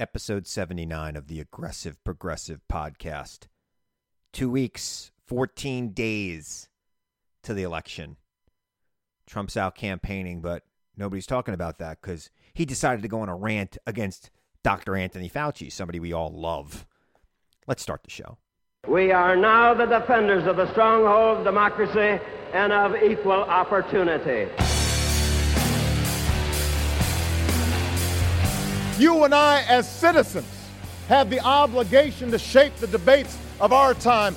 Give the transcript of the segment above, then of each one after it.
Episode 79 of the Aggressive Progressive Podcast. Two weeks, 14 days to the election. Trump's out campaigning, but nobody's talking about that because he decided to go on a rant against Dr. Anthony Fauci, somebody we all love. Let's start the show. We are now the defenders of the stronghold of democracy and of equal opportunity. You and I, as citizens, have the obligation to shape the debates of our time,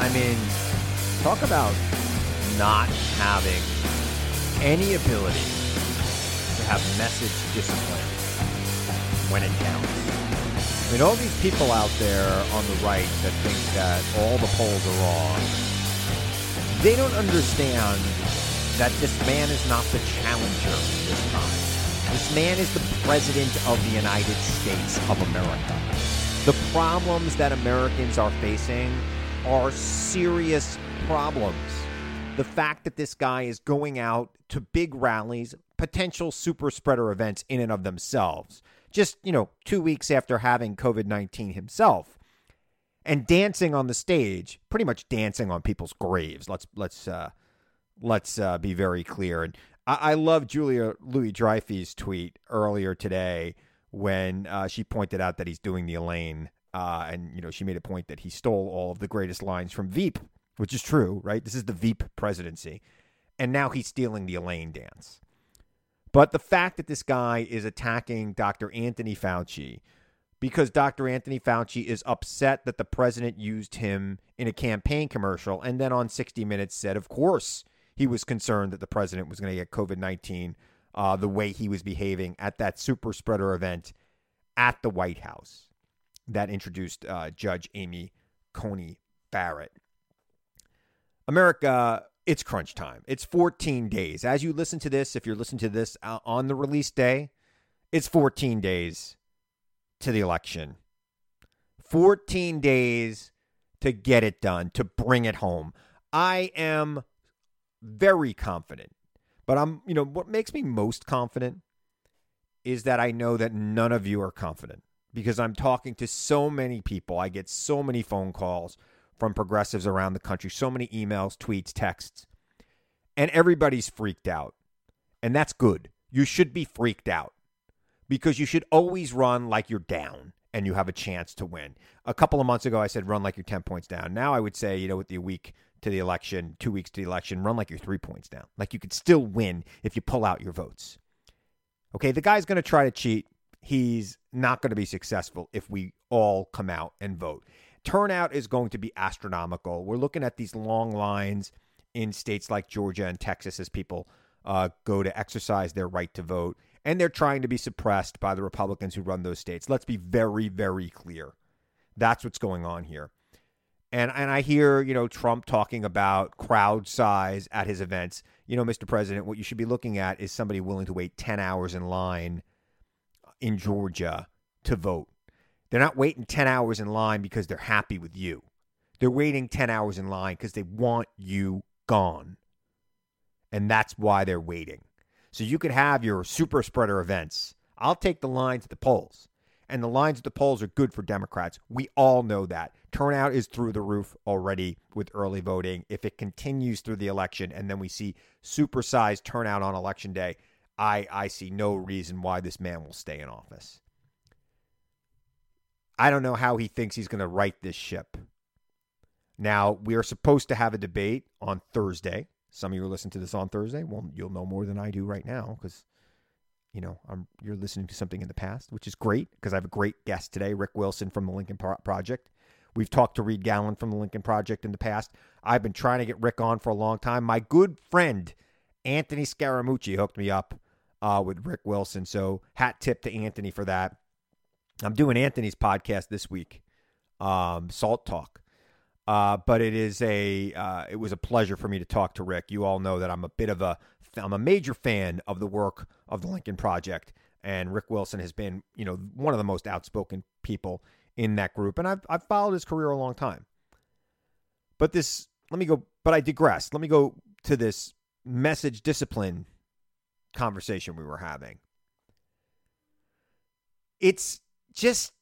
I mean, talk about not having any ability to have message discipline when it counts. I mean, all these people out there on the right that think that all the polls are wrong, they don't understand that this man is not the challenger this time. This man is the president of the United States of America. The problems that Americans are facing are serious problems. The fact that this guy is going out to big rallies, potential super spreader events in and of themselves, just, you know, two weeks after having COVID 19 himself, and dancing on the stage, pretty much dancing on people's graves. Let's, let's, uh, let's uh, be very clear. And I, I love Julia Louis Dreyfus' tweet earlier today when uh, she pointed out that he's doing the Elaine uh, and you know, she made a point that he stole all of the greatest lines from Veep, which is true, right? This is the Veep presidency, and now he's stealing the Elaine dance. But the fact that this guy is attacking Dr. Anthony Fauci because Dr. Anthony Fauci is upset that the president used him in a campaign commercial and then on 60 Minutes said, of course, he was concerned that the president was going to get COVID 19 uh, the way he was behaving at that super spreader event at the White House that introduced uh, Judge Amy Coney Barrett. America, it's crunch time. It's 14 days. As you listen to this, if you're listening to this uh, on the release day, it's 14 days to the election. 14 days to get it done, to bring it home. I am very confident. But I'm, you know, what makes me most confident is that I know that none of you are confident because I'm talking to so many people. I get so many phone calls from progressives around the country, so many emails, tweets, texts, and everybody's freaked out. And that's good. You should be freaked out because you should always run like you're down and you have a chance to win. A couple of months ago, I said run like you're 10 points down. Now I would say, you know, with the week to the election, two weeks to the election, run like you're three points down. Like you could still win if you pull out your votes. Okay, the guy's going to try to cheat he's not going to be successful if we all come out and vote. Turnout is going to be astronomical. We're looking at these long lines in states like Georgia and Texas as people uh, go to exercise their right to vote, and they're trying to be suppressed by the Republicans who run those states. Let's be very, very clear. That's what's going on here. And and I hear, you know, Trump talking about crowd size at his events. You know, Mr. President, what you should be looking at is somebody willing to wait 10 hours in line in Georgia to vote. They're not waiting 10 hours in line because they're happy with you. They're waiting 10 hours in line because they want you gone. And that's why they're waiting. So you could have your super spreader events. I'll take the lines at the polls. And the lines at the polls are good for Democrats. We all know that. Turnout is through the roof already with early voting. If it continues through the election and then we see supersized turnout on election day, I, I see no reason why this man will stay in office. I don't know how he thinks he's going to right this ship. Now, we are supposed to have a debate on Thursday. Some of you are listening to this on Thursday. Well, you'll know more than I do right now because, you know, I'm you're listening to something in the past, which is great because I have a great guest today, Rick Wilson from the Lincoln Project. We've talked to Reed Galen from the Lincoln Project in the past. I've been trying to get Rick on for a long time. My good friend Anthony Scaramucci hooked me up uh, with Rick Wilson. So hat tip to Anthony for that. I'm doing Anthony's podcast this week, um, Salt Talk. Uh, but it is a uh, it was a pleasure for me to talk to Rick. You all know that I'm a bit of a I'm a major fan of the work of the Lincoln Project, and Rick Wilson has been you know one of the most outspoken people in that group, and I've I've followed his career a long time. But this let me go. But I digress. Let me go to this message discipline conversation we were having. It's just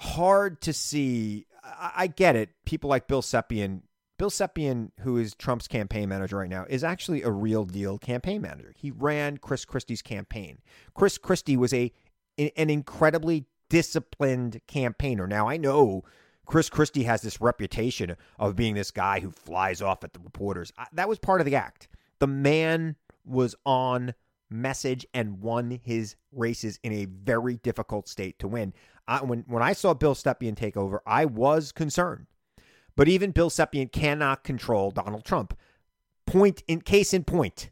hard to see. I, I get it. People like Bill Stepien, Bill Stepien, who is Trump's campaign manager right now, is actually a real deal campaign manager. He ran Chris Christie's campaign. Chris Christie was a an incredibly disciplined campaigner. Now I know Chris Christie has this reputation of being this guy who flies off at the reporters. That was part of the act. The man was on message and won his races in a very difficult state to win. I, when when I saw Bill Stepien take over, I was concerned. But even Bill Stepien cannot control Donald Trump. Point in case in point.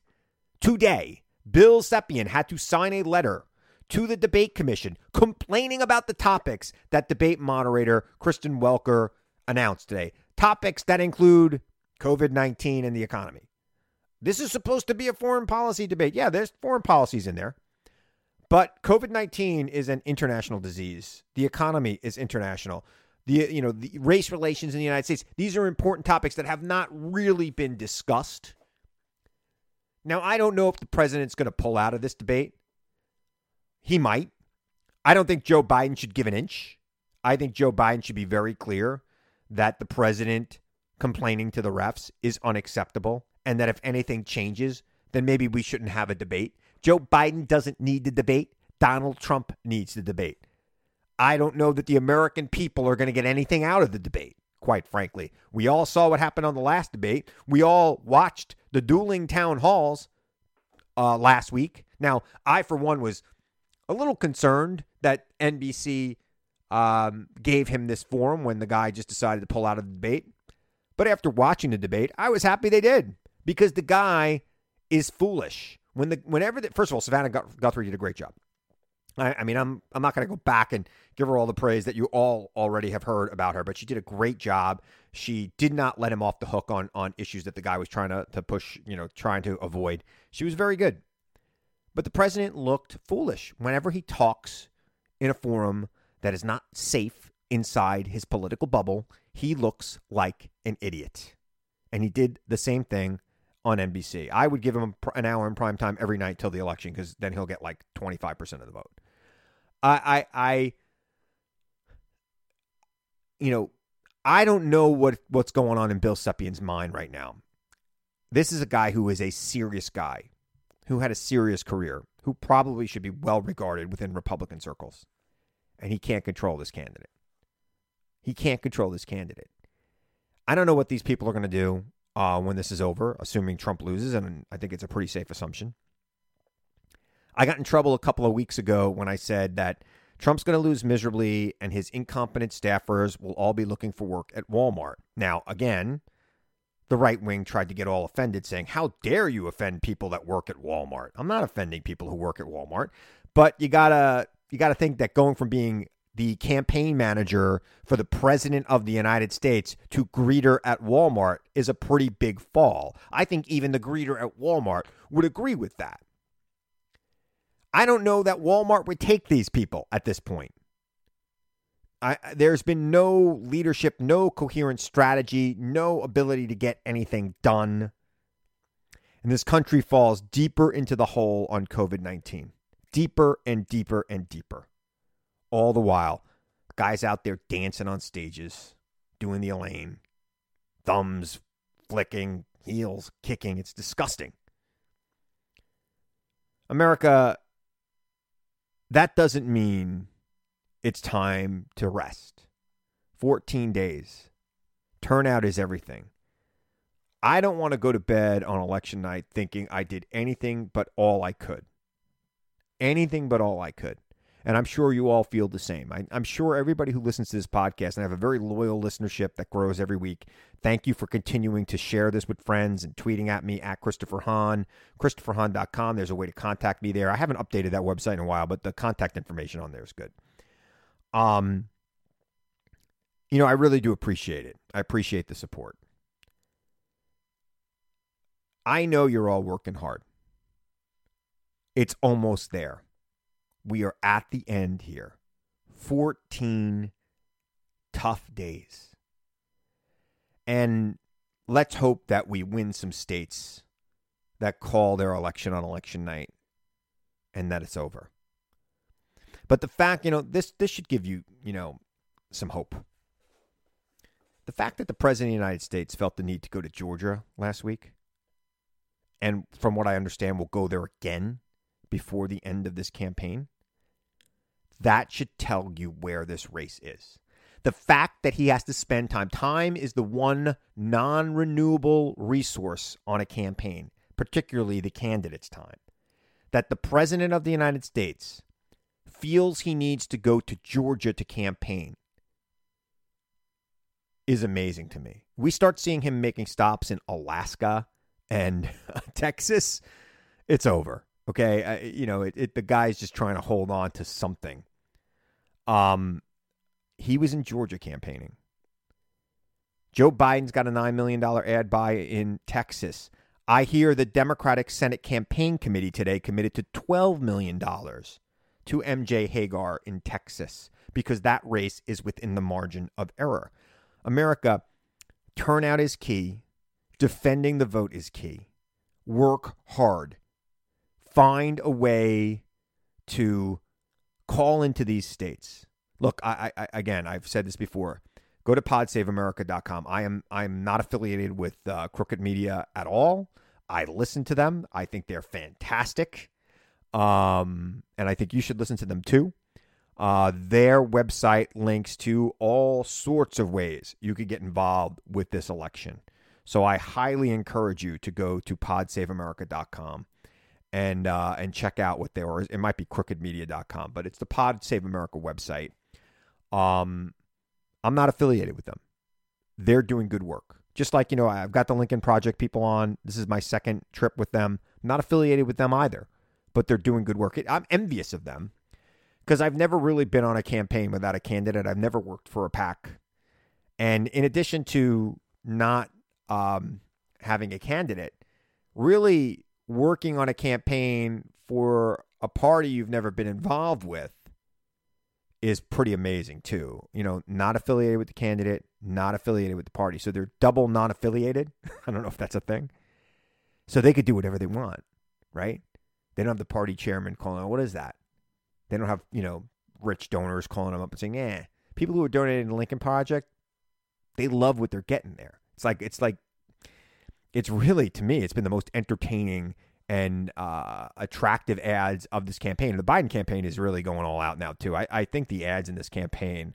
Today, Bill Stepien had to sign a letter to the debate commission complaining about the topics that debate moderator Kristen Welker announced today. Topics that include COVID 19 and the economy. This is supposed to be a foreign policy debate. Yeah, there's foreign policies in there. But COVID 19 is an international disease. The economy is international. The, you know, the race relations in the United States, these are important topics that have not really been discussed. Now, I don't know if the president's going to pull out of this debate. He might. I don't think Joe Biden should give an inch. I think Joe Biden should be very clear that the president complaining to the refs is unacceptable and that if anything changes, then maybe we shouldn't have a debate. Joe Biden doesn't need the debate. Donald Trump needs the debate. I don't know that the American people are going to get anything out of the debate, quite frankly. We all saw what happened on the last debate. We all watched the dueling town halls uh, last week. Now, I, for one, was a little concerned that NBC um, gave him this forum when the guy just decided to pull out of the debate. But after watching the debate, I was happy they did because the guy is foolish. When the whenever the, first of all, Savannah Guthrie did a great job. I, I mean, I'm I'm not going to go back and give her all the praise that you all already have heard about her, but she did a great job. She did not let him off the hook on on issues that the guy was trying to to push, you know, trying to avoid. She was very good. But the president looked foolish whenever he talks in a forum that is not safe inside his political bubble. He looks like an idiot. And he did the same thing on NBC. I would give him an hour in prime time every night till the election because then he'll get like 25% of the vote. I, I, I, you know, I don't know what what's going on in Bill Stepien's mind right now. This is a guy who is a serious guy, who had a serious career, who probably should be well regarded within Republican circles, and he can't control this candidate. He can't control this candidate. I don't know what these people are going to do uh, when this is over, assuming Trump loses, and I think it's a pretty safe assumption. I got in trouble a couple of weeks ago when I said that Trump's going to lose miserably and his incompetent staffers will all be looking for work at Walmart. Now, again, the right wing tried to get all offended, saying, How dare you offend people that work at Walmart? I'm not offending people who work at Walmart, but you gotta you gotta think that going from being the campaign manager for the president of the United States to greeter at Walmart is a pretty big fall. I think even the greeter at Walmart would agree with that. I don't know that Walmart would take these people at this point. I, there's been no leadership, no coherent strategy, no ability to get anything done. And this country falls deeper into the hole on COVID 19, deeper and deeper and deeper. All the while, guys out there dancing on stages, doing the Elaine, thumbs flicking, heels kicking. It's disgusting. America, that doesn't mean it's time to rest. 14 days. Turnout is everything. I don't want to go to bed on election night thinking I did anything but all I could. Anything but all I could. And I'm sure you all feel the same. I, am sure everybody who listens to this podcast, and I have a very loyal listenership that grows every week. Thank you for continuing to share this with friends and tweeting at me at Christopher Hahn, ChristopherHahn.com. There's a way to contact me there. I haven't updated that website in a while, but the contact information on there is good. Um, you know, I really do appreciate it. I appreciate the support. I know you're all working hard. It's almost there. We are at the end here. 14 tough days. And let's hope that we win some states that call their election on election night and that it's over. But the fact, you know, this this should give you, you know, some hope. The fact that the president of the United States felt the need to go to Georgia last week, and from what I understand, will go there again before the end of this campaign, that should tell you where this race is. The fact that he has to spend time, time is the one non renewable resource on a campaign, particularly the candidate's time. That the president of the United States feels he needs to go to Georgia to campaign is amazing to me. We start seeing him making stops in Alaska and Texas, it's over. Okay, uh, you know, it, it, the guy's just trying to hold on to something. Um, he was in Georgia campaigning. Joe Biden's got a $9 million ad buy in Texas. I hear the Democratic Senate Campaign Committee today committed to $12 million to MJ Hegar in Texas because that race is within the margin of error. America, turnout is key, defending the vote is key. Work hard, find a way to call into these states. Look, I, I again, I've said this before. Go to podsaveamerica.com. I am I am not affiliated with uh, Crooked Media at all. I listen to them. I think they're fantastic. Um, and I think you should listen to them too. Uh, their website links to all sorts of ways you could get involved with this election. So I highly encourage you to go to podsaveamerica.com and uh, and check out what they are. It might be crookedmedia.com, but it's the Pod Save America website. Um, I'm not affiliated with them. They're doing good work. Just like, you know, I've got the Lincoln Project people on. This is my second trip with them. I'm not affiliated with them either but they're doing good work. I'm envious of them because I've never really been on a campaign without a candidate. I've never worked for a PAC. And in addition to not um, having a candidate, really working on a campaign for a party you've never been involved with is pretty amazing too. You know, not affiliated with the candidate, not affiliated with the party. So they're double non affiliated. I don't know if that's a thing. So they could do whatever they want, right? They don't have the party chairman calling, what is that? They don't have, you know, rich donors calling them up and saying, eh. People who are donating to the Lincoln Project, they love what they're getting there. It's like, it's like, it's really, to me, it's been the most entertaining and uh, attractive ads of this campaign. The Biden campaign is really going all out now, too. I, I think the ads in this campaign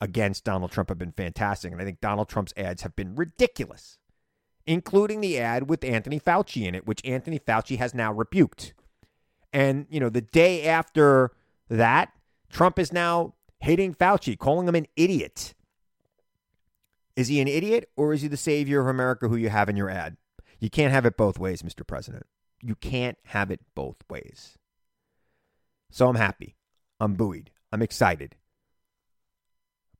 against Donald Trump have been fantastic. And I think Donald Trump's ads have been ridiculous, including the ad with Anthony Fauci in it, which Anthony Fauci has now rebuked. And, you know, the day after that, Trump is now hating Fauci, calling him an idiot. Is he an idiot or is he the savior of America who you have in your ad? You can't have it both ways, Mr. President. You can't have it both ways. So I'm happy. I'm buoyed. I'm excited.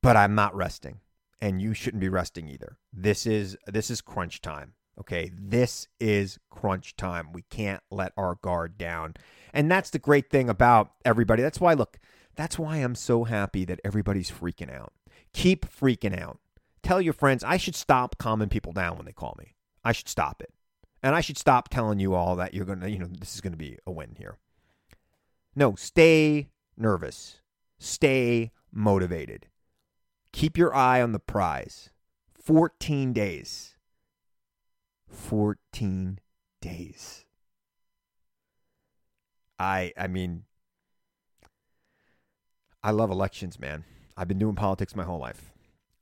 But I'm not resting. And you shouldn't be resting either. This is this is crunch time. Okay, this is crunch time. We can't let our guard down. And that's the great thing about everybody. That's why, look, That's why I'm so happy that everybody's freaking out. Keep freaking out. Tell your friends I should stop calming people down when they call me. I should stop it. And I should stop telling you all that you're going to, you know, this is going to be a win here. No, stay nervous. Stay motivated. Keep your eye on the prize. 14 days. 14 days. I I mean I love elections, man. I've been doing politics my whole life.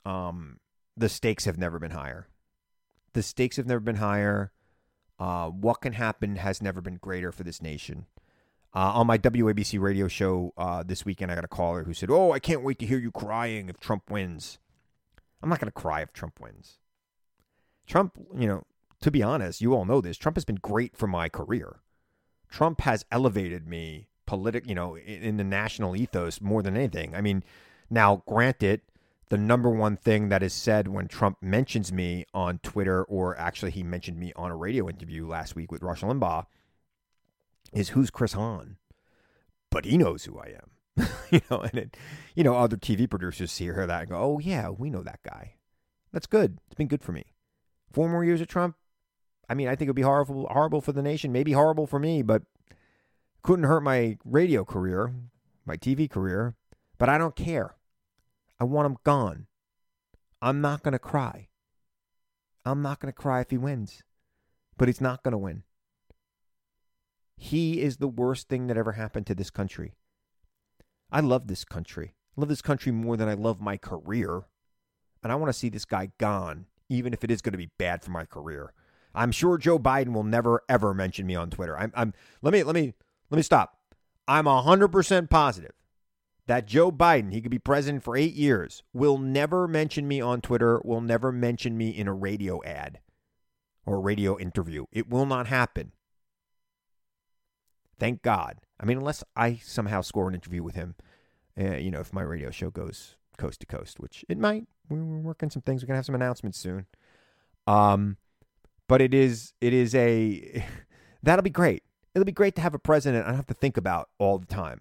Um the stakes have never been higher. The stakes have never been higher. Uh, what can happen has never been greater for this nation. Uh, on my WABC radio show uh, this weekend, I got a caller who said, Oh, I can't wait to hear you crying if Trump wins. I'm not going to cry if Trump wins. Trump, you know, to be honest, you all know this. Trump has been great for my career. Trump has elevated me politic, you know, in, in the national ethos more than anything. I mean, now granted, the number one thing that is said when Trump mentions me on Twitter, or actually he mentioned me on a radio interview last week with Rush Limbaugh, is who's Chris Hahn? But he knows who I am. you know, and it, you know, other TV producers hear that and go, "Oh yeah, we know that guy." That's good. It's been good for me. Four more years of Trump. I mean, I think it'd be horrible, horrible for the nation. Maybe horrible for me, but couldn't hurt my radio career, my TV career. But I don't care. I want him gone. I'm not going to cry. I'm not going to cry if he wins, but he's not going to win. He is the worst thing that ever happened to this country. I love this country. I love this country more than I love my career. And I want to see this guy gone, even if it is going to be bad for my career. I'm sure Joe Biden will never ever mention me on Twitter. I'm, I'm let me let me let me stop. I'm 100% positive that Joe Biden, he could be president for 8 years, will never mention me on Twitter, will never mention me in a radio ad or a radio interview. It will not happen. Thank God. I mean, unless I somehow score an interview with him, uh, you know, if my radio show goes coast to coast, which it might. We're working some things. We're gonna have some announcements soon. Um, but it is it is a that'll be great. It'll be great to have a president I don't have to think about all the time.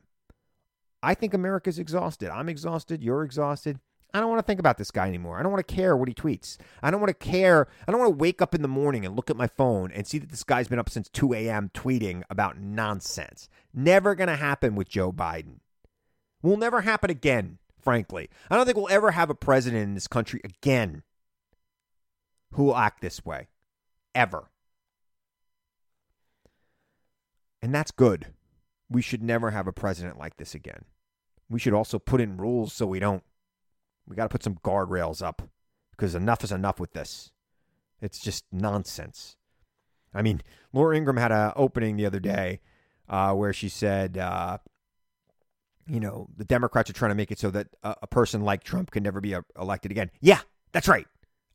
I think America's exhausted. I'm exhausted. You're exhausted. I don't want to think about this guy anymore. I don't want to care what he tweets. I don't want to care. I don't want to wake up in the morning and look at my phone and see that this guy's been up since 2 a.m. tweeting about nonsense. Never going to happen with Joe Biden. Will never happen again, frankly. I don't think we'll ever have a president in this country again who will act this way. Ever. And that's good. We should never have a president like this again. We should also put in rules so we don't we got to put some guardrails up because enough is enough with this. It's just nonsense. I mean, Laura Ingraham had an opening the other day uh, where she said, uh, you know, the Democrats are trying to make it so that a, a person like Trump can never be a, elected again. Yeah, that's right.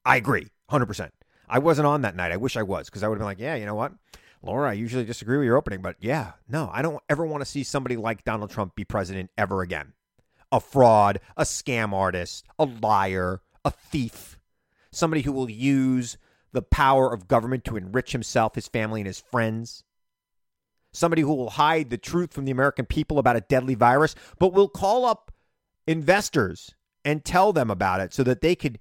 I agree, 100%. I wasn't on that night. I wish I was because I would have been like, yeah, you know what? Laura, I usually disagree with your opening, but yeah, no, I don't ever want to see somebody like Donald Trump be president ever again a fraud, a scam artist, a liar, a thief, somebody who will use the power of government to enrich himself, his family, and his friends. Somebody who will hide the truth from the American people about a deadly virus, but will call up investors and tell them about it so that they could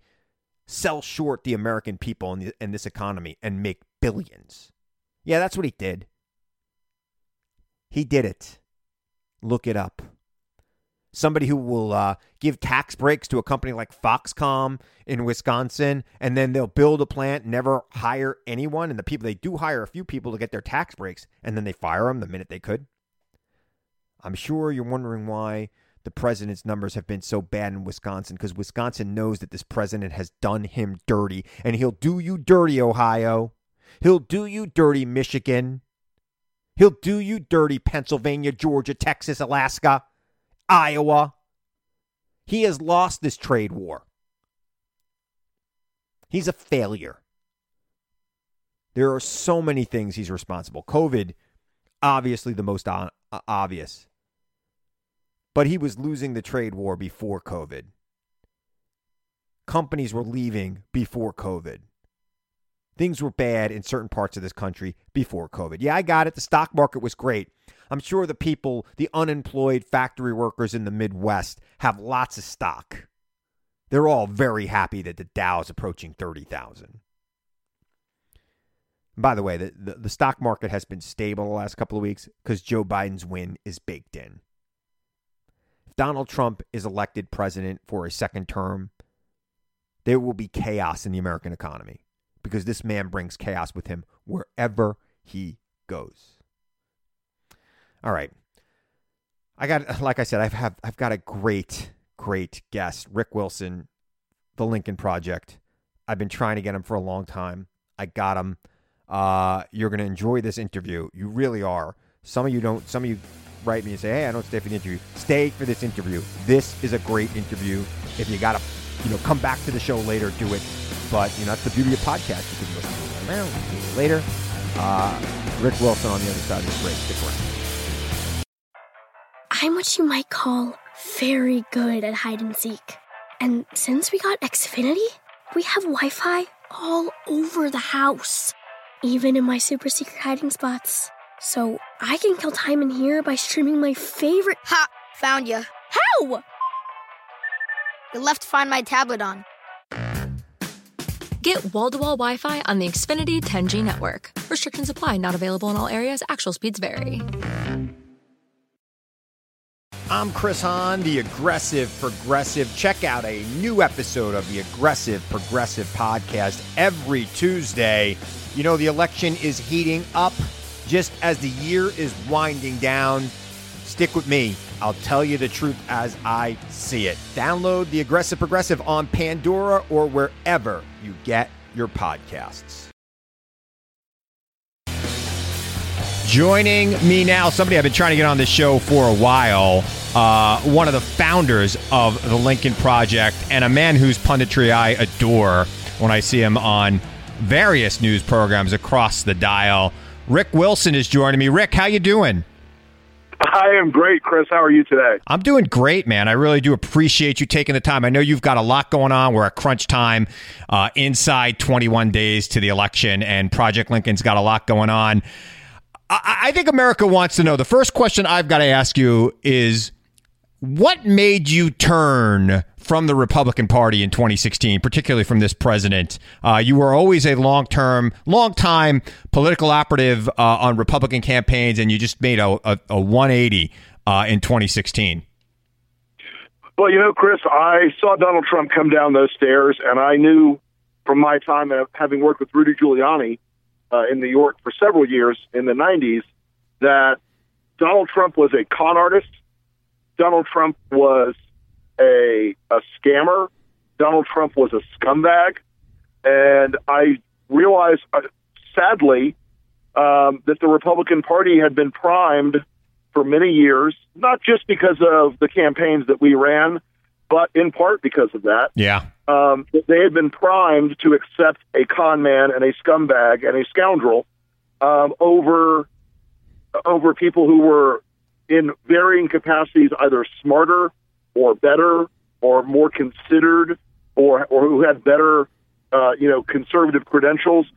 sell short the American people in, the, in this economy and make billions. Yeah, that's what he did. He did it. Look it up somebody who will uh, give tax breaks to a company like Foxconn in Wisconsin, and then they'll build a plant, never hire anyone, and the people they do hire a few people to get their tax breaks, and then they fire them the minute they could. I'm sure you're wondering why the president's numbers have been so bad in Wisconsin because Wisconsin knows that this president has done him dirty, and he'll do you dirty, Ohio. He'll do you dirty, Michigan. He'll do you dirty, Pennsylvania, Georgia, Texas, Alaska. Iowa. He has lost this trade war. He's a failure. There are so many things he's responsible. COVID, obviously the most on, uh, obvious. But he was losing the trade war before COVID. Companies were leaving before COVID. Things were bad in certain parts of this country before COVID. Yeah, I got it. The stock market was great. I'm sure the people, the unemployed factory workers in the Midwest, have lots of stock. They're all very happy that the Dow is approaching 30,000. By the way, the, the, the, stock market has been stable the last couple of weeks because Joe Biden's win is baked in. If Donald Trump is elected president for a second term, there will be chaos in the American economy because this man brings chaos with him wherever he goes. All right. I got like I said, I've have I've got a great, great guest, Rick Wilson, the Lincoln Project. I've been trying to get him for a long time. I got him. Uh, you're gonna enjoy this interview. You really are. Some of you don't. Some of you write me and say, "Hey, I don't stay for the interview." Stay for this interview. This is a great interview. If you gotta, you know, come back to the show later, do it. But you know, that's the beauty of podcast. You can listen to it right now, do it later. Uh, Rick Wilson on the other side of the break. Stick around. I'm what you might call very good at hide and seek. And since we got Xfinity, we have Wi Fi all over the house, even in my super secret hiding spots. So I can kill time in here by streaming my favorite. Ha! Found you. How? You left to Find My tablet on. Get wall to wall Wi Fi on the Xfinity 10G network. Restrictions apply, not available in all areas. Actual speeds vary. I'm Chris Hahn, the Aggressive Progressive. Check out a new episode of the Aggressive Progressive podcast every Tuesday. You know, the election is heating up just as the year is winding down. Stick with me. I'll tell you the truth as I see it. Download the Aggressive Progressive on Pandora or wherever you get your podcasts. Joining me now, somebody I've been trying to get on this show for a while, uh, one of the founders of the Lincoln Project, and a man whose punditry I adore when I see him on various news programs across the dial. Rick Wilson is joining me. Rick, how you doing? I am great, Chris. How are you today? I'm doing great, man. I really do appreciate you taking the time. I know you've got a lot going on. We're at crunch time, uh, inside 21 days to the election, and Project Lincoln's got a lot going on. I, I think America wants to know. The first question I've got to ask you is what made you turn from the Republican Party in 2016, particularly from this president? Uh, you were always a long term, long time political operative uh, on Republican campaigns, and you just made a, a, a 180 uh, in 2016. Well, you know, Chris, I saw Donald Trump come down those stairs, and I knew from my time of having worked with Rudy Giuliani uh, in New York for several years in the 90s that Donald Trump was a con artist. Donald Trump was a, a scammer. Donald Trump was a scumbag. And I realized, uh, sadly, um, that the Republican Party had been primed for many years, not just because of the campaigns that we ran, but in part because of that. Yeah um, they had been primed to accept a con man and a scumbag and a scoundrel um, over over people who were in varying capacities, either smarter or better or more considered or or who had better uh, you know conservative credentials.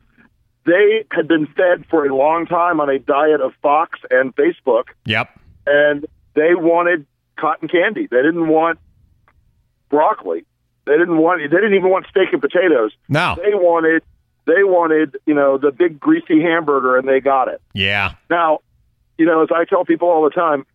They had been fed for a long time on a diet of Fox and Facebook. Yep. And they wanted cotton candy. They didn't want broccoli. They didn't want. They didn't even want steak and potatoes. No, they wanted. They wanted, you know, the big greasy hamburger, and they got it. Yeah. Now, you know, as I tell people all the time,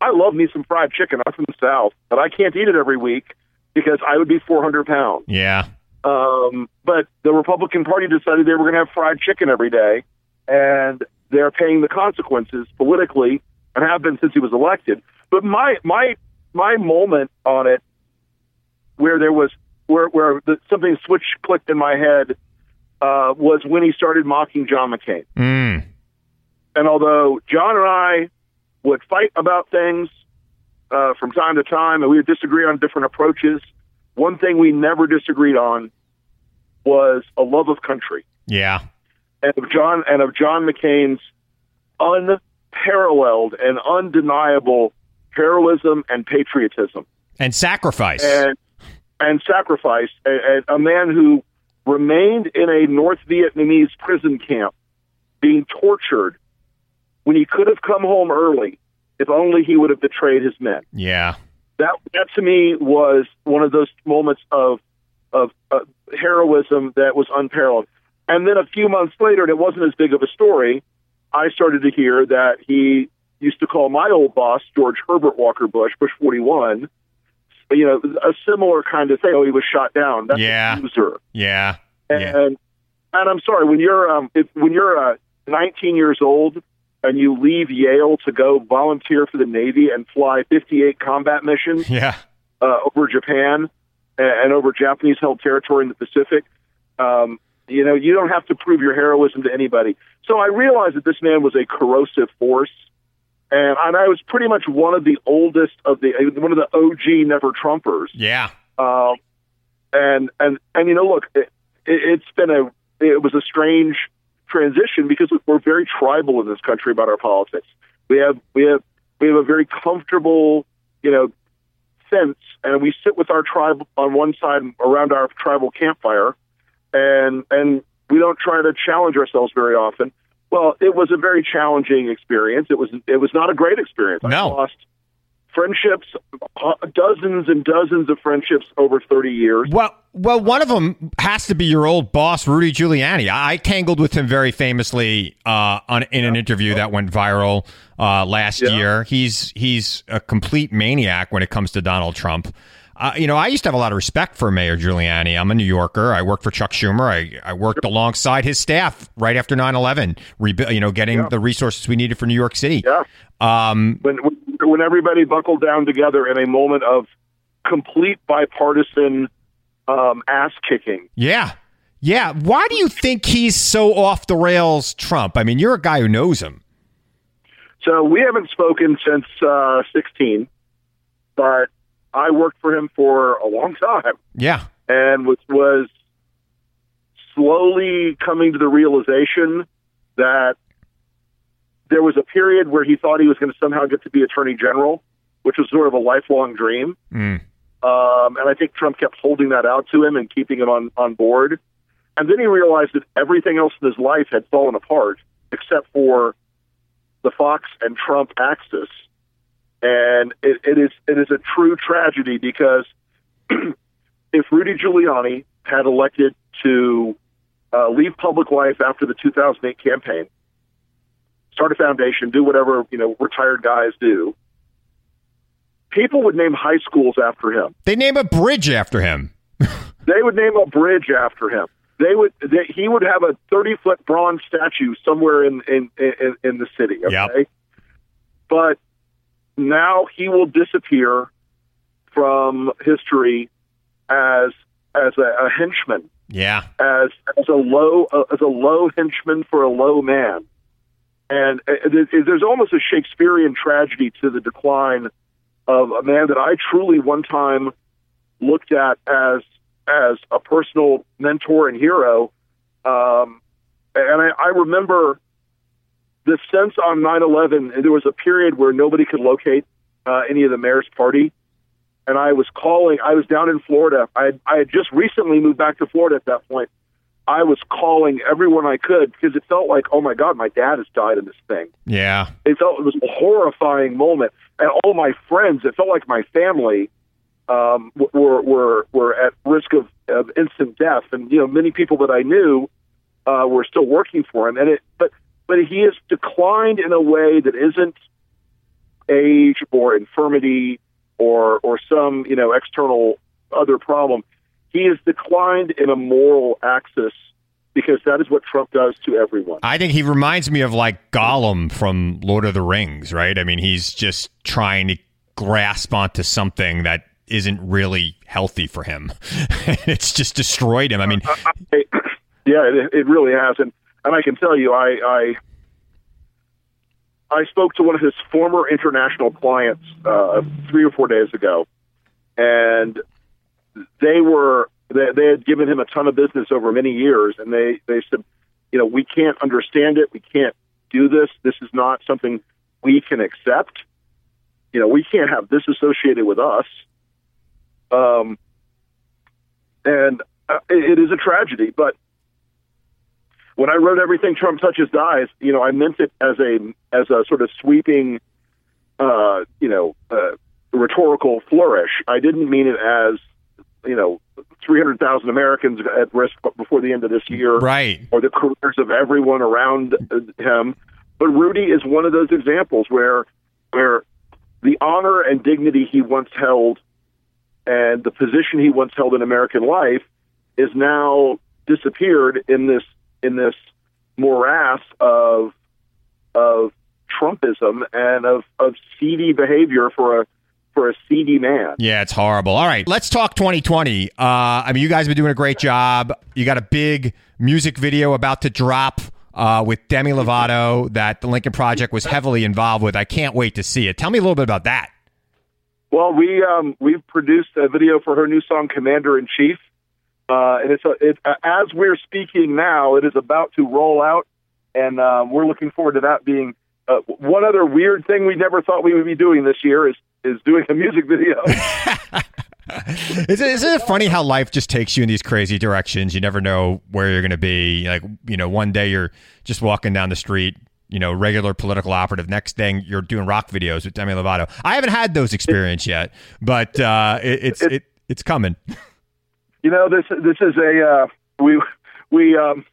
I love me some fried chicken. I'm from the South, but I can't eat it every week because I would be 400 pounds. Yeah. Um, but the Republican Party decided they were going to have fried chicken every day, and they're paying the consequences politically and have been since he was elected. But my my my moment on it where there was where where the, something switch clicked in my head uh, was when he started mocking John McCain. Mm. And although John and I would fight about things uh, from time to time, and we would disagree on different approaches, one thing we never disagreed on was a love of country. Yeah. And of John and of John McCain's unparalleled and undeniable heroism and patriotism and sacrifice. And and sacrificed a, a, man who remained in a North Vietnamese prison camp, being tortured when he could have come home early if only he would have betrayed his men. Yeah. That that to me was one of those moments of of uh, heroism that was unparalleled. And then a few months later, and it wasn't as big of a story, I started to hear that he used to call my old boss, George Herbert Walker Bush, Bush 41, you know, a similar kind of thing. Oh, he was shot down. That's Yeah. a loser. Yeah. And Yeah. and I'm sorry when you're um if when you're uh, 19 years old and you leave Yale to go volunteer for the Navy and fly 58 combat missions Yeah. uh, over Japan and, over Japanese held territory in the Pacific. Um, you know, you don't have to prove your heroism to anybody. So I realized that this man was a corrosive force, and, and I was pretty much one of the oldest of the one of the OG never Trumpers. Yeah. Um, and and and you know, look, it, it, it's been a it was a strange transition because we're very tribal in this country about our politics. We have we have we have a very comfortable, you know, sense, and we sit with our tribe on one side around our tribal campfire, and and we don't try to challenge ourselves very often. Well, it was a very challenging experience. It was it was not a great experience. I No. lost friendships, uh, dozens and dozens of friendships over thirty years. Well, well, one of them has to be your old boss, Rudy Giuliani. I I tangled with him very famously uh, on in an interview that went viral uh, last Yeah. year. He's he's a complete maniac when it comes to Donald Trump. Uh, you know, I used to have a lot of respect for Mayor Giuliani. I'm a New Yorker. I worked for Chuck Schumer. I, I worked alongside his staff right after 9/11, rebu- you know, getting Yeah. the resources we needed for New York City. Yeah. Um, when when everybody buckled down together in a moment of complete bipartisan um, ass kicking. yeah. Yeah. Why do you think he's so off the rails, Trump? I mean, you're a guy who knows him. So we haven't spoken since uh, 16, but I worked for him for a long time Yeah. and was was slowly coming to the realization that there was a period where he thought he was going to somehow get to be attorney general, which was sort of a lifelong dream. Mm. Um, and I think Trump kept holding that out to him and keeping him on, on board. And then he realized that everything else in his life had fallen apart except for the Fox and Trump axis. And it, it is it is a true tragedy because if Rudy Giuliani had elected to uh, leave public life after the 2008 campaign, start a foundation, do whatever you know retired guys do, people would name high schools after him. They name a bridge after him. They would name a bridge after him. They would. They, he would have a thirty foot bronze statue somewhere in in in, in the city. Okay, Yep. but now he will disappear from history as as a, a henchman, Yeah. as as a low uh, as a low henchman for a low man, and uh, there's almost a Shakespearean tragedy to the decline of a man that I truly one time looked at as as a personal mentor and hero. Um, and I, I remember the sense on 9/11. There was a period where nobody could locate uh, any of the mayor's party, and I was calling. I was down in Florida. I had, I had just recently moved back to Florida at that point. I was calling everyone I could because it felt like, oh my God, my dad has died in this thing Yeah. it felt it was a horrifying moment, and all my friends, it felt like my family, um, were were were at risk of, of instant death, and you know many people that I knew uh, were still working for him, and it but but he has declined in a way that isn't age or infirmity or or some you know external other problem. He has declined in a moral axis because that is what Trump does to everyone. I think he reminds me of like Gollum from Lord of the Rings, right? I mean, he's just trying to grasp onto something that isn't really healthy for him. it's just destroyed him. I mean, uh, uh, I, yeah, it, it really has, and and I can tell you, I, I I spoke to one of his former international clients uh, three or four days ago, and they were they, they had given him a ton of business over many years, and they they said, you know, we can't understand it, we can't do this, this is not something we can accept. You know, we can't have this associated with us. Um, and uh, it, it is a tragedy, but when I wrote everything Trump touches dies, you know, I meant it as a as a sort of sweeping, uh, you know, uh, rhetorical flourish. I didn't mean it as, you know, 300,000 Americans at risk before the end of this year, right? Or the careers of everyone around him. But Rudy is one of those examples where where the honor and dignity he once held and the position he once held in American life is now disappeared in this in this morass of of Trumpism and of, of seedy behavior for a for a seedy man. Yeah, it's horrible. All right, let's talk 2020. Uh, I mean, you guys have been doing a great job. You got a big music video about to drop uh, with Demi Lovato that the Lincoln Project was heavily involved with. I can't wait to see it. Tell me a little bit about that. Well, we um, we've produced a video for her new song "Commander in Chief," uh, and it's a, it, uh, as we're speaking now, it is about to roll out, and um, we're looking forward to that being. Uh, one other weird thing we never thought we would be doing this year is is doing a music video. isn't, isn't it funny how life just takes you in these crazy directions? You never know where you're going to be. Like, you know, one day you're just walking down the street, you know, regular political operative. Next thing you're doing rock videos with Demi Lovato. I haven't had those experience yet, but uh, it, it's it, it's coming. You know, this this is a uh, we we um,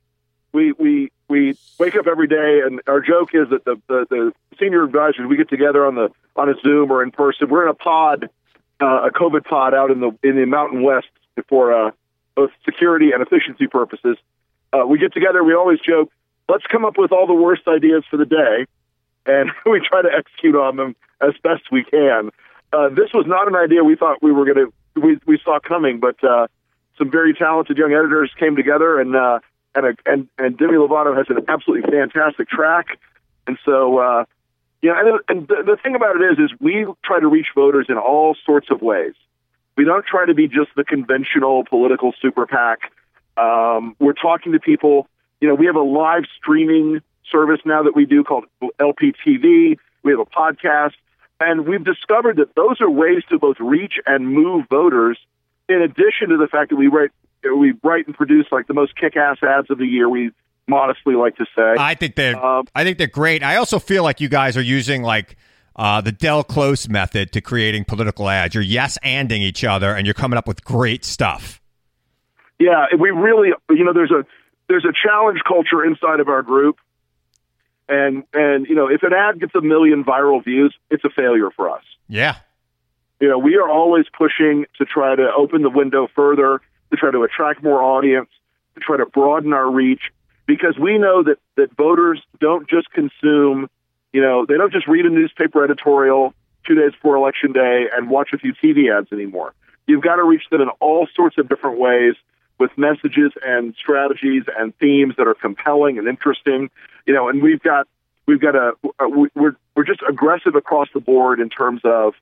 we we we wake up every day, and our joke is that the, the the senior advisors we get together on the on a Zoom or in person. We're in a pod, uh, a COVID pod out in the in the Mountain West for uh, both security and efficiency purposes. Uh, we get together. We always joke, let's come up with all the worst ideas for the day, and we try to execute on them as best we can. Uh, this was not an idea we thought we were going to we we saw coming, but uh, some very talented young editors came together and. Uh, and, a, and and Demi Lovato has an absolutely fantastic track, and so uh, you know, and, and the, the thing about it is, is we try to reach voters in all sorts of ways. We don't try to be just the conventional political super PAC. Um, we're talking to people. You know, we have a live streaming service now that we do called LPTV. We have a podcast, and we've discovered that those are ways to both reach and move voters. In addition to the fact that we write we write and produce like the most kick-ass ads of the year. We modestly like to say. I think they're um, I think they're great. I also feel like you guys are using like uh, the Del Close method to creating political ads. You're yes anding each other, and you're coming up with great stuff. Yeah, we really, you know, there's a there's a challenge culture inside of our group, and and you know, if an ad gets a million viral views, it's a failure for us. Yeah, you know, we are always pushing to try to open the window further to try to attract more audience, to try to broaden our reach, because we know that, that voters don't just consume, you know, they don't just read a newspaper editorial two days before election day and watch a few TV ads anymore. You've got to reach them in all sorts of different ways with messages and strategies and themes that are compelling and interesting, you know, and we've got we've got a we're we're just aggressive across the board in terms of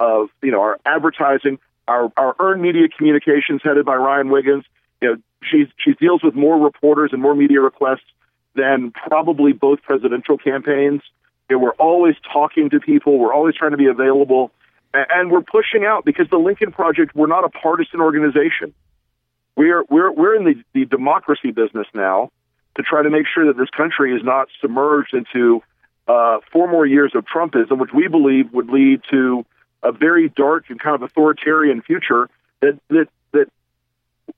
of you know our advertising our, our earned media communications headed by Ryan Wiggins. You know, she's she deals with more reporters and more media requests than probably both presidential campaigns. You know, we're always talking to people. We're always trying to be available, and we're pushing out because the Lincoln Project. We're not a partisan organization. We're we're we're in the, the democracy business now to try to make sure that this country is not submerged into uh, four more years of Trumpism, which we believe would lead to a very dark and kind of authoritarian future that that that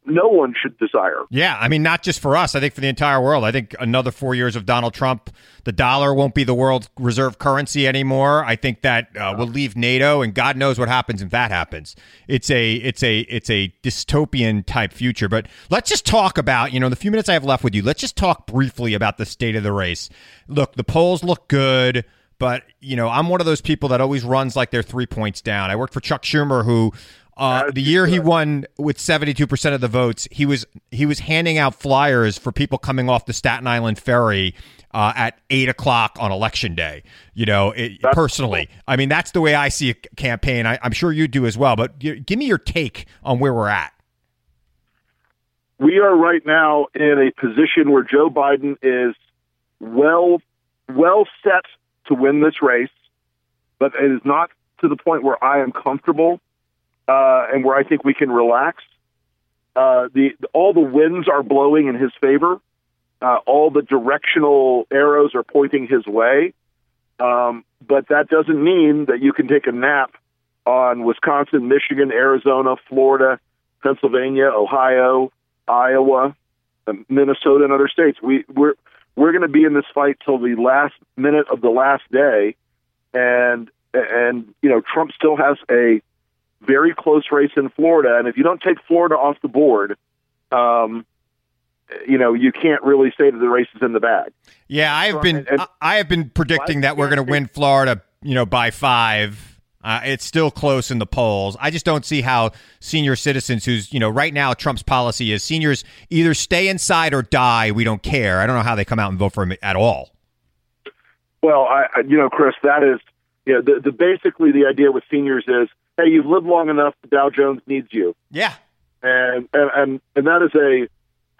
no one should desire. Yeah, I mean, not just for us. I think for the entire world. I think another four years of Donald Trump, the dollar won't be the world reserve currency anymore. I think that uh, will leave NATO, and God knows what happens if that happens. It's a it's a it's a dystopian type future. But let's just talk about you know the few minutes I have left with you. Let's just talk briefly about the state of the race. Look, the polls look good. But you know, I'm one of those people that always runs like they're three points down. I worked for Chuck Schumer, who uh, the year he won with 72 percent of the votes, he was he was handing out flyers for people coming off the Staten Island ferry uh, at eight o'clock on election day. You know, it, personally, cool. I mean that's the way I see a campaign. I, am sure you do as well. But give me your take on where we're at. We are right now in a position where Joe Biden is well well set to win this race, but it is not to the point where I am comfortable uh, and where I think we can relax. Uh, the all the winds are blowing in his favor, Uh, all the directional arrows are pointing his way. Um, but that doesn't mean that you can take a nap on Wisconsin, Michigan, Arizona, Florida, Pennsylvania, Ohio, Iowa, Minnesota, and other states. We, we're we're going to be in this fight till the last minute of the last day, and and you know Trump still has a very close race in Florida, and if you don't take Florida off the board, um, you know you can't really say that the race is in the bag. Yeah, I have been and, and I have been predicting that we're going to win Florida, you know, by five. Uh, it's still close in the polls. I just don't see how senior citizens, who's you know right now Trump's policy is seniors either stay inside or die. We don't care. I don't know how they come out and vote for him at all. Well, I you know, Chris, that is you know the, the basically the idea with seniors is hey, you've lived long enough. Dow Jones needs you. Yeah, and and and, and that is a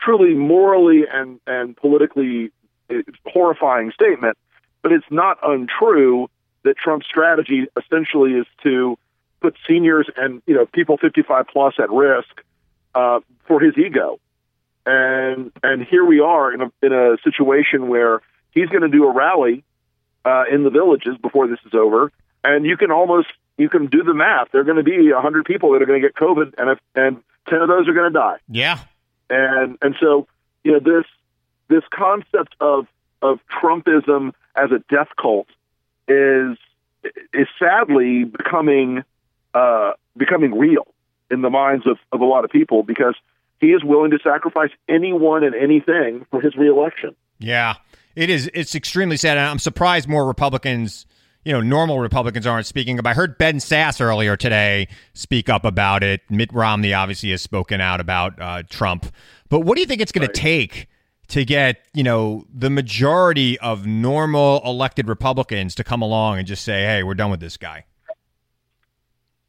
truly morally and and politically eh, horrifying statement, but it's not untrue that Trump's strategy essentially is to put seniors and you know people 55 plus at risk uh, for his ego, and and here we are in a in a situation where he's going to do a rally uh, in the villages before this is over, and you can almost you can do the math. There are going to be 100 people that are going to get COVID, and if, and 10 of those are going to die. Yeah, and and so you know this this concept of of Trumpism as a death cult is is sadly becoming uh, becoming real in the minds of, of a lot of people because he is willing to sacrifice anyone and anything for his reelection. Yeah, it is. It's extremely sad. And I'm surprised more Republicans, you know, normal Republicans aren't speaking up. I heard Ben Sasse earlier today speak up about it. Mitt Romney obviously has spoken out about uh, Trump. But what do you think it's going right. to take to get you know the majority of normal elected Republicans to come along and just say, "Hey, we're done with this guy."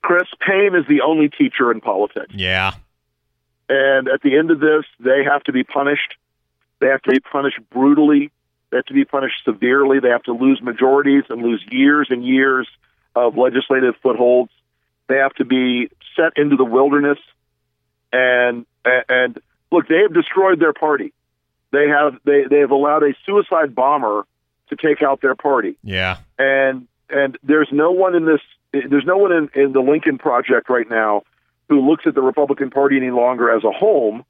Chris pain is the only teacher in politics. Yeah. And at the end of this, they have to be punished. They have to be punished brutally. They have to be punished severely. They have to lose majorities and lose years and years of legislative footholds. They have to be set into the wilderness. And and look, they have destroyed their party. They have they they have allowed a suicide bomber to take out their party. Yeah. And and there's no one in this there's no one in, in the Lincoln Project right now who looks at the Republican Party any longer as a home,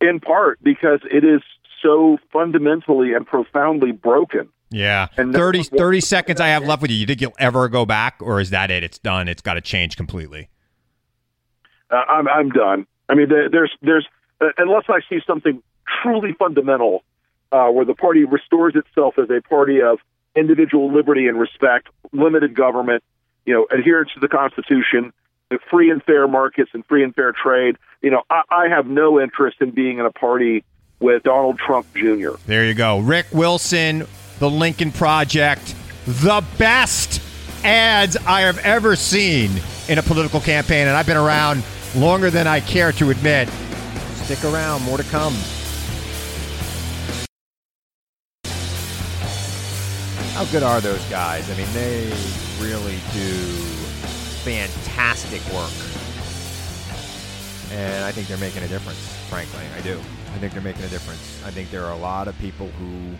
in part because it is so fundamentally and profoundly broken. Yeah. And 30, 30 seconds I have left with you. You think you'll ever go back, or is that it? It's done. It's got to change completely. Uh, I'm I'm done. I mean, there's there's uh, unless I see something truly fundamental, uh, where the party restores itself as a party of individual liberty and respect, limited government, you know, adherence to the Constitution, free and fair markets, and free and fair trade. You know, I, I have no interest in being in a party with Donald Trump Jr. There you go, Rick Wilson, the Lincoln Project, the best ads I have ever seen in a political campaign, and I've been around longer than I care to admit. Stick around, more to come. How good are those guys? I mean, they really do fantastic work. And I think they're making a difference, frankly. I do. I think they're making a difference. I think there are a lot of people who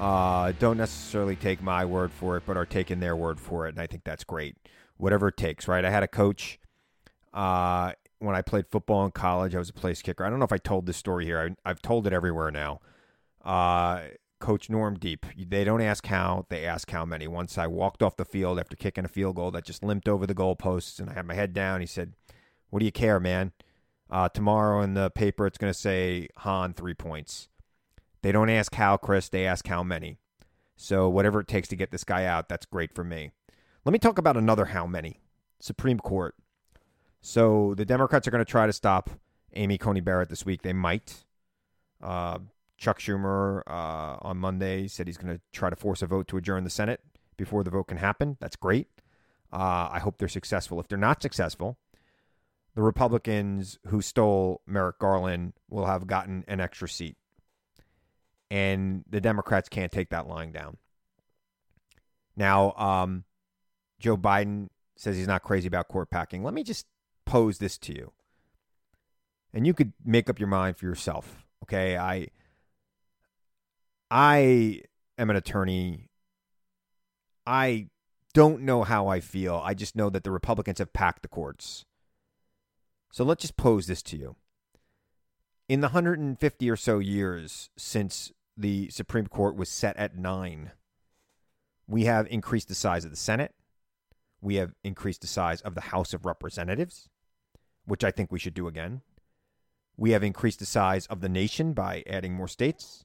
uh, don't necessarily take my word for it, but are taking their word for it. And I think that's great. Whatever it takes, right? I had a coach uh, when I played football in college. I was a place kicker. I don't know if I told this story here. I, have told it everywhere now. Uh, Coach Norm Deep. They don't ask how, they ask how many. Once I walked off the field after kicking a field goal that just limped over the goalposts, and I had my head down. He said, "What do you care, man? Uh, tomorrow in the paper, it's going to say Hahn three points. They don't ask how, Chris. They ask how many. So whatever it takes to get this guy out, that's great for me. Let me talk about another how many. Supreme Court. So the Democrats are going to try to stop Amy Coney Barrett this week. They might. Uh, Chuck Schumer uh, on Monday said he's going to try to force a vote to adjourn the Senate before the vote can happen. That's great. Uh, I hope they're successful. If they're not successful, the Republicans who stole Merrick Garland will have gotten an extra seat. And the Democrats can't take that lying down. Now, um, Joe Biden says he's not crazy about court packing. Let me just pose this to you. And you could make up your mind for yourself. Okay. I I am an attorney. I don't know how I feel. I just know that the Republicans have packed the courts. So let's just pose this to you. In the 150 or so years since the Supreme Court was set at nine, we have increased the size of the Senate. We have increased the size of the House of Representatives, which I think we should do again. We have increased the size of the nation by adding more states.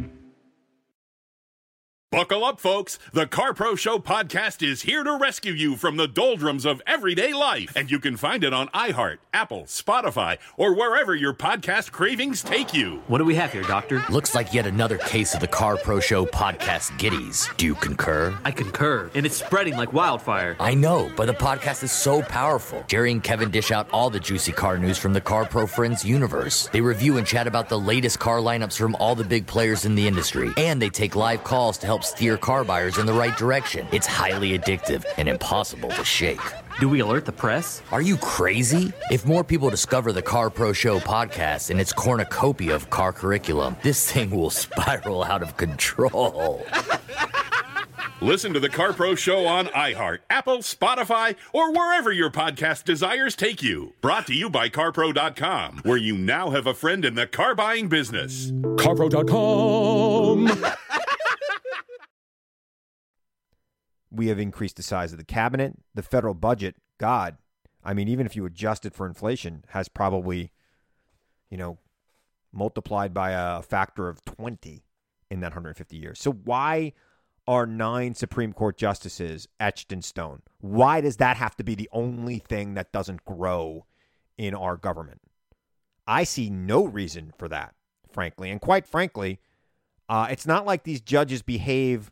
Buckle up, folks. The Car Pro Show podcast is here to rescue you from the doldrums of everyday life. And you can find it on iHeart, Apple, Spotify, or wherever your podcast cravings take you. What do we have here, Doctor? Looks like yet another case of the Car Pro Show podcast giddies. Do you concur? I concur, and it's spreading like wildfire. I know, but the podcast is so powerful. Jerry and Kevin dish out all the juicy car news from the Car Pro Friends universe. They review and chat about the latest car lineups from all the big players in the industry, and they take live calls to help steer car buyers in the right direction. It's highly addictive and impossible to shake. Do we alert the press? Are you crazy? If more people discover the Car Pro Show podcast and its cornucopia of car curriculum, this thing will spiral out of control. Listen to the Car Pro Show on iHeart, Apple, Spotify, or wherever your podcast desires take you. Brought to you by CarPro.com, where you now have a friend in the car buying business. CarPro.com. we have increased the size of the cabinet. The federal budget, God, I mean, even if you adjust it for inflation, has probably, you know, multiplied by a factor of 20 in that 150 years. So why are nine Supreme Court justices etched in stone? Why does that have to be the only thing that doesn't grow in our government? I see no reason for that, frankly. And quite frankly, uh, it's not like these judges behave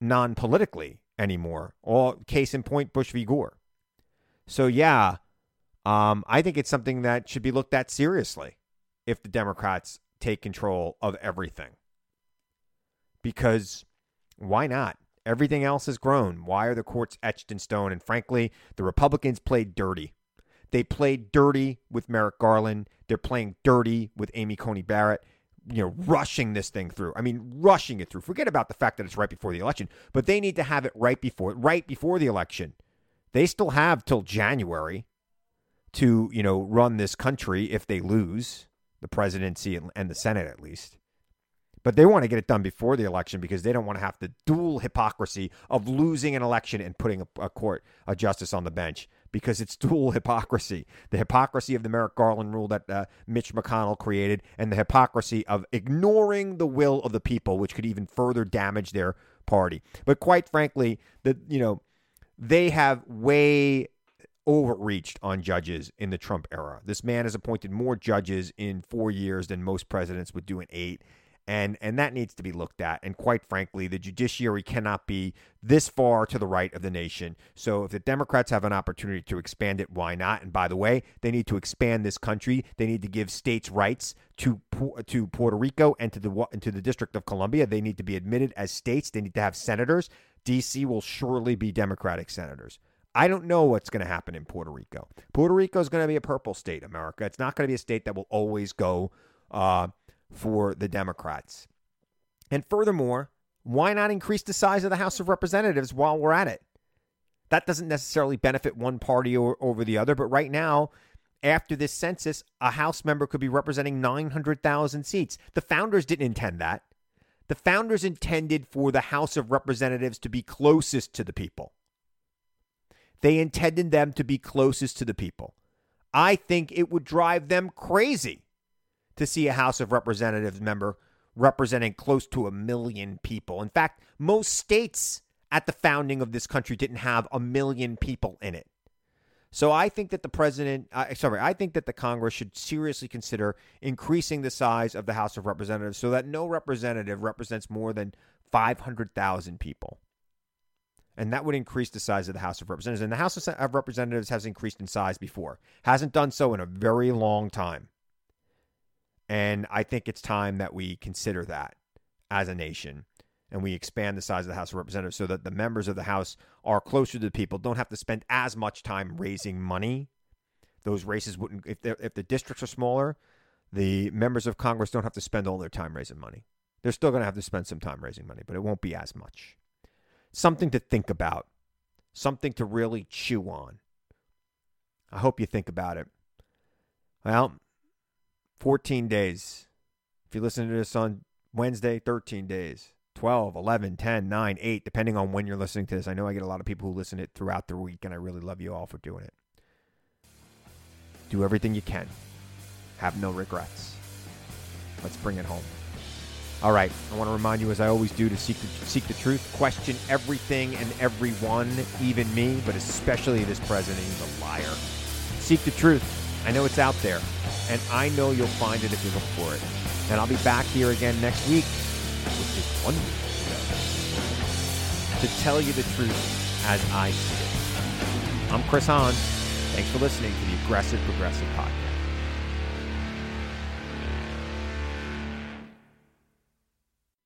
non politically anymore. All case in point, Bush v. Gore. So, yeah, um, I think it's something that should be looked at seriously if the Democrats take control of everything. Because why not? Everything else has grown. Why are the courts etched in stone? And frankly, the Republicans played dirty. They played dirty with Merrick Garland. They're playing dirty with Amy Coney Barrett you know, rushing this thing through. I mean, rushing it through. Forget about the fact that it's right before the election, but they need to have it right before right before the election. They still have till January to, you know, run this country if they lose the presidency and the Senate at least. But they want to get it done before the election because they don't want to have the dual hypocrisy of losing an election and putting a, a court, a justice on the bench because it's dual hypocrisy. The hypocrisy of the Merrick Garland rule that uh, Mitch McConnell created, and the hypocrisy of ignoring the will of the people, which could even further damage their party. But quite frankly, the you know they have way overreached on judges in the Trump era. This man has appointed more judges in four years than most presidents would do in eight and and that needs to be looked at. And quite frankly, the judiciary cannot be this far to the right of the nation. So if the Democrats have an opportunity to expand it, why not? And by the way, they need to expand this country. They need to give states rights to to Puerto Rico and to the and to the District of Columbia. They need to be admitted as states. They need to have senators. DC will surely be Democratic senators. I don't know what's going to happen in Puerto Rico. Puerto Rico is going to be a purple state, America. It's not going to be a state that will always go uh, for the Democrats. And furthermore, why not increase the size of the House of Representatives while we're at it? That doesn't necessarily benefit one party or, over the other, but right now, after this census, a House member could be representing 900,000 seats. The founders didn't intend that. The founders intended for the House of Representatives to be closest to the people. They intended them to be closest to the people. I think it would drive them crazy to see a House of Representatives member representing close to a million people. In fact, most states at the founding of this country didn't have a million people in it. So I think that the president, uh, sorry, I think that the Congress should seriously consider increasing the size of the House of Representatives so that no representative represents more than 500,000 people. And that would increase the size of the House of Representatives. And the House of Representatives has increased in size before, hasn't done so in a very long time. And I think it's time that we consider that as a nation and we expand the size of the House of Representatives so that the members of the House are closer to the people, don't have to spend as much time raising money. Those races wouldn't, if, if the districts are smaller, the members of Congress don't have to spend all their time raising money. They're still going to have to spend some time raising money, but it won't be as much. Something to think about, something to really chew on. I hope you think about it. Well, 14 days. If you listen to this on Wednesday, 13 days. 12, 11, 10, 9, 8, depending on when you're listening to this. I know I get a lot of people who listen to it throughout the week, and I really love you all for doing it. Do everything you can. Have no regrets. Let's bring it home. All right, I want to remind you, as I always do, to seek the, seek the truth, question everything and everyone, even me, but especially this president. He's a liar. Seek the truth. I know it's out there, and I know you'll find it if you look for it. And I'll be back here again next week which is one week ago, to tell you the truth as I see it. I'm Chris Hahn. Thanks for listening to the Aggressive Progressive Podcast.